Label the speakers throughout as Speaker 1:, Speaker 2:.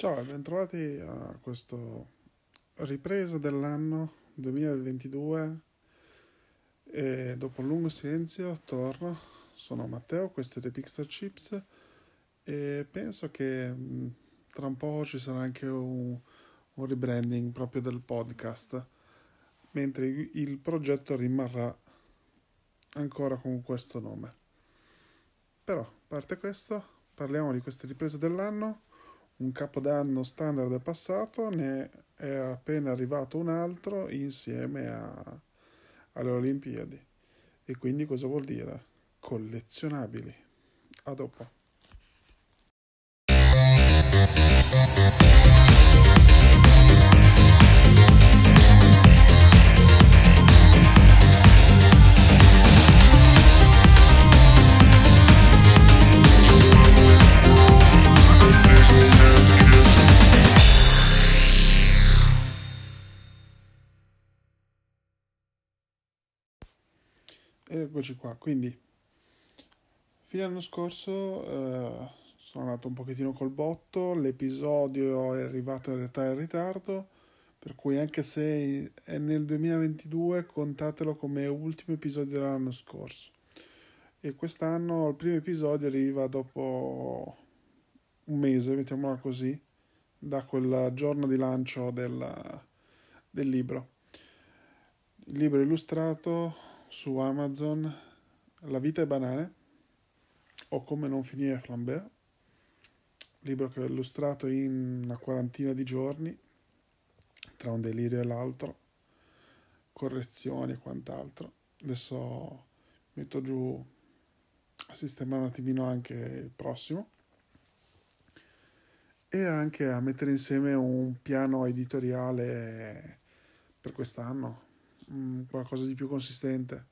Speaker 1: Ciao e bentrovati a questa ripresa dell'anno 2022 e dopo un lungo silenzio torno, sono Matteo, questo è The Pixar Chips. E penso che tra un po' ci sarà anche un, un rebranding proprio del podcast, mentre il progetto rimarrà ancora con questo nome. Però, a parte questo, parliamo di queste riprese dell'anno un capodanno standard è passato, ne è appena arrivato un altro insieme a, alle Olimpiadi. E quindi cosa vuol dire? Collezionabili. A dopo. Eccoci qua, quindi fino all'anno scorso eh, sono andato un pochettino col botto, l'episodio è arrivato in realtà in ritardo, per cui anche se è nel 2022 contatelo come ultimo episodio dell'anno scorso. E quest'anno il primo episodio arriva dopo un mese, mettiamola così, da quel giorno di lancio del, del libro. Il libro illustrato su Amazon La vita è banale o Come non finire flambé, libro che ho illustrato in una quarantina di giorni, tra un delirio e l'altro, correzioni e quant'altro. Adesso metto giù a sistemare un attimino anche il prossimo e anche a mettere insieme un piano editoriale per quest'anno Qualcosa di più consistente.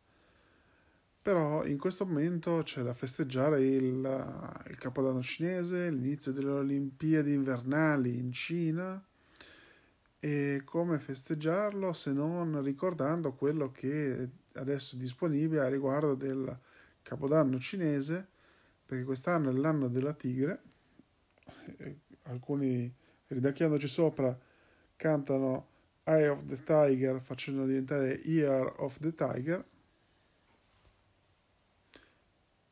Speaker 1: Però in questo momento c'è da festeggiare il, il Capodanno cinese, l'inizio delle Olimpiadi invernali in Cina e come festeggiarlo se non ricordando quello che adesso è disponibile a riguardo del Capodanno cinese, perché quest'anno è l'anno della tigre, alcuni ridacchiandoci sopra cantano Eye of the Tiger facendo diventare Ear of the Tiger.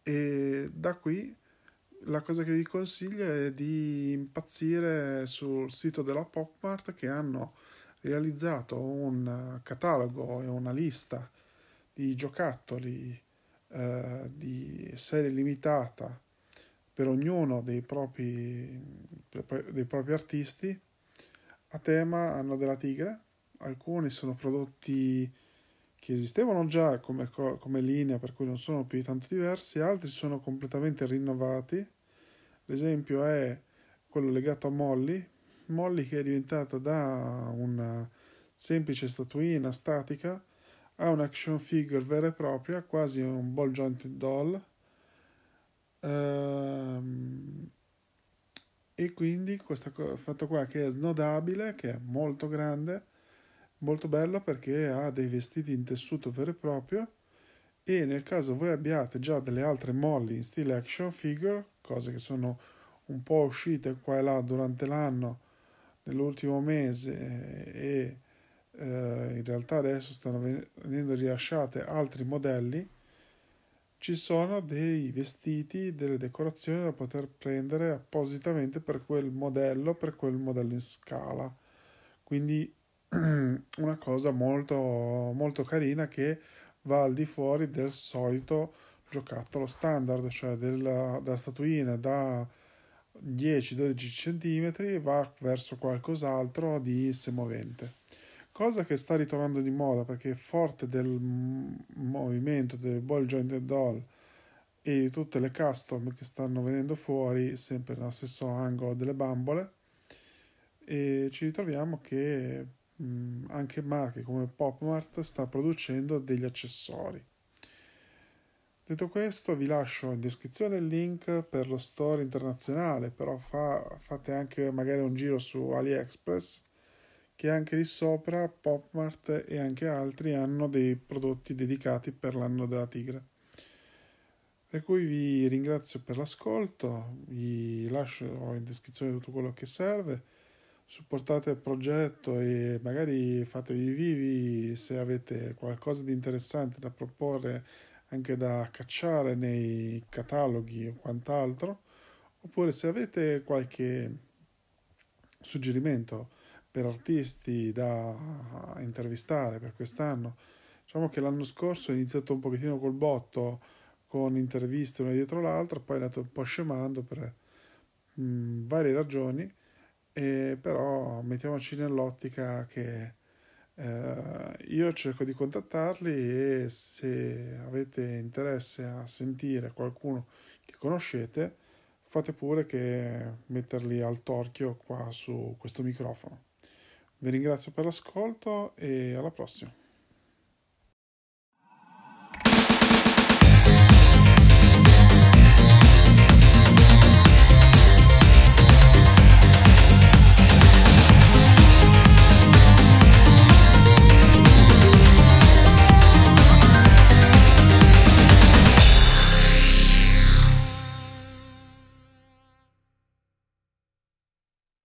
Speaker 1: E da qui la cosa che vi consiglio è di impazzire sul sito della Popmart che hanno realizzato un catalogo e una lista di giocattoli eh, di serie limitata per ognuno dei propri, dei propri artisti. A tema Anno della Tigre alcuni sono prodotti che esistevano già come, come linea, per cui non sono più tanto diversi, altri sono completamente rinnovati. L'esempio è quello legato a Molly, Molly che è diventata da una semplice statuina statica a un action figure vera e propria, quasi un ball jointed doll. Ehm, e quindi questo fatto qua che è snodabile, che è molto grande, molto bello perché ha dei vestiti in tessuto vero e proprio e nel caso voi abbiate già delle altre molli in stile action figure, cose che sono un po' uscite qua e là durante l'anno nell'ultimo mese e eh, in realtà adesso stanno venendo rilasciate altri modelli, ci sono dei vestiti, delle decorazioni da poter prendere appositamente per quel modello, per quel modello in scala. Quindi una cosa molto, molto carina che va al di fuori del solito giocattolo standard, cioè della, della statuina da 10-12 cm va verso qualcos'altro di semovente. Cosa che sta ritornando di moda perché forte del movimento del ball jointed doll e di tutte le custom che stanno venendo fuori sempre nello stesso angolo delle bambole e ci ritroviamo che mm, anche marche come Popmart sta producendo degli accessori. Detto questo, vi lascio in descrizione il link per lo store internazionale, però fa, fate anche magari un giro su AliExpress, che anche lì sopra Popmart e anche altri hanno dei prodotti dedicati per l'anno della tigre. Per cui vi ringrazio per l'ascolto, vi lascio in descrizione tutto quello che serve, supportate il progetto e magari fatevi vivi se avete qualcosa di interessante da proporre anche da cacciare nei cataloghi o quant'altro, oppure se avete qualche suggerimento per artisti da intervistare per quest'anno. Diciamo che l'anno scorso ho iniziato un pochettino col botto con interviste una dietro l'altra, poi è andato un po' scemando per mh, varie ragioni, e però mettiamoci nell'ottica che eh, io cerco di contattarli e se avete interesse a sentire qualcuno che conoscete, fate pure che metterli al torchio qua su questo microfono. Vi ringrazio per l'ascolto e alla prossima.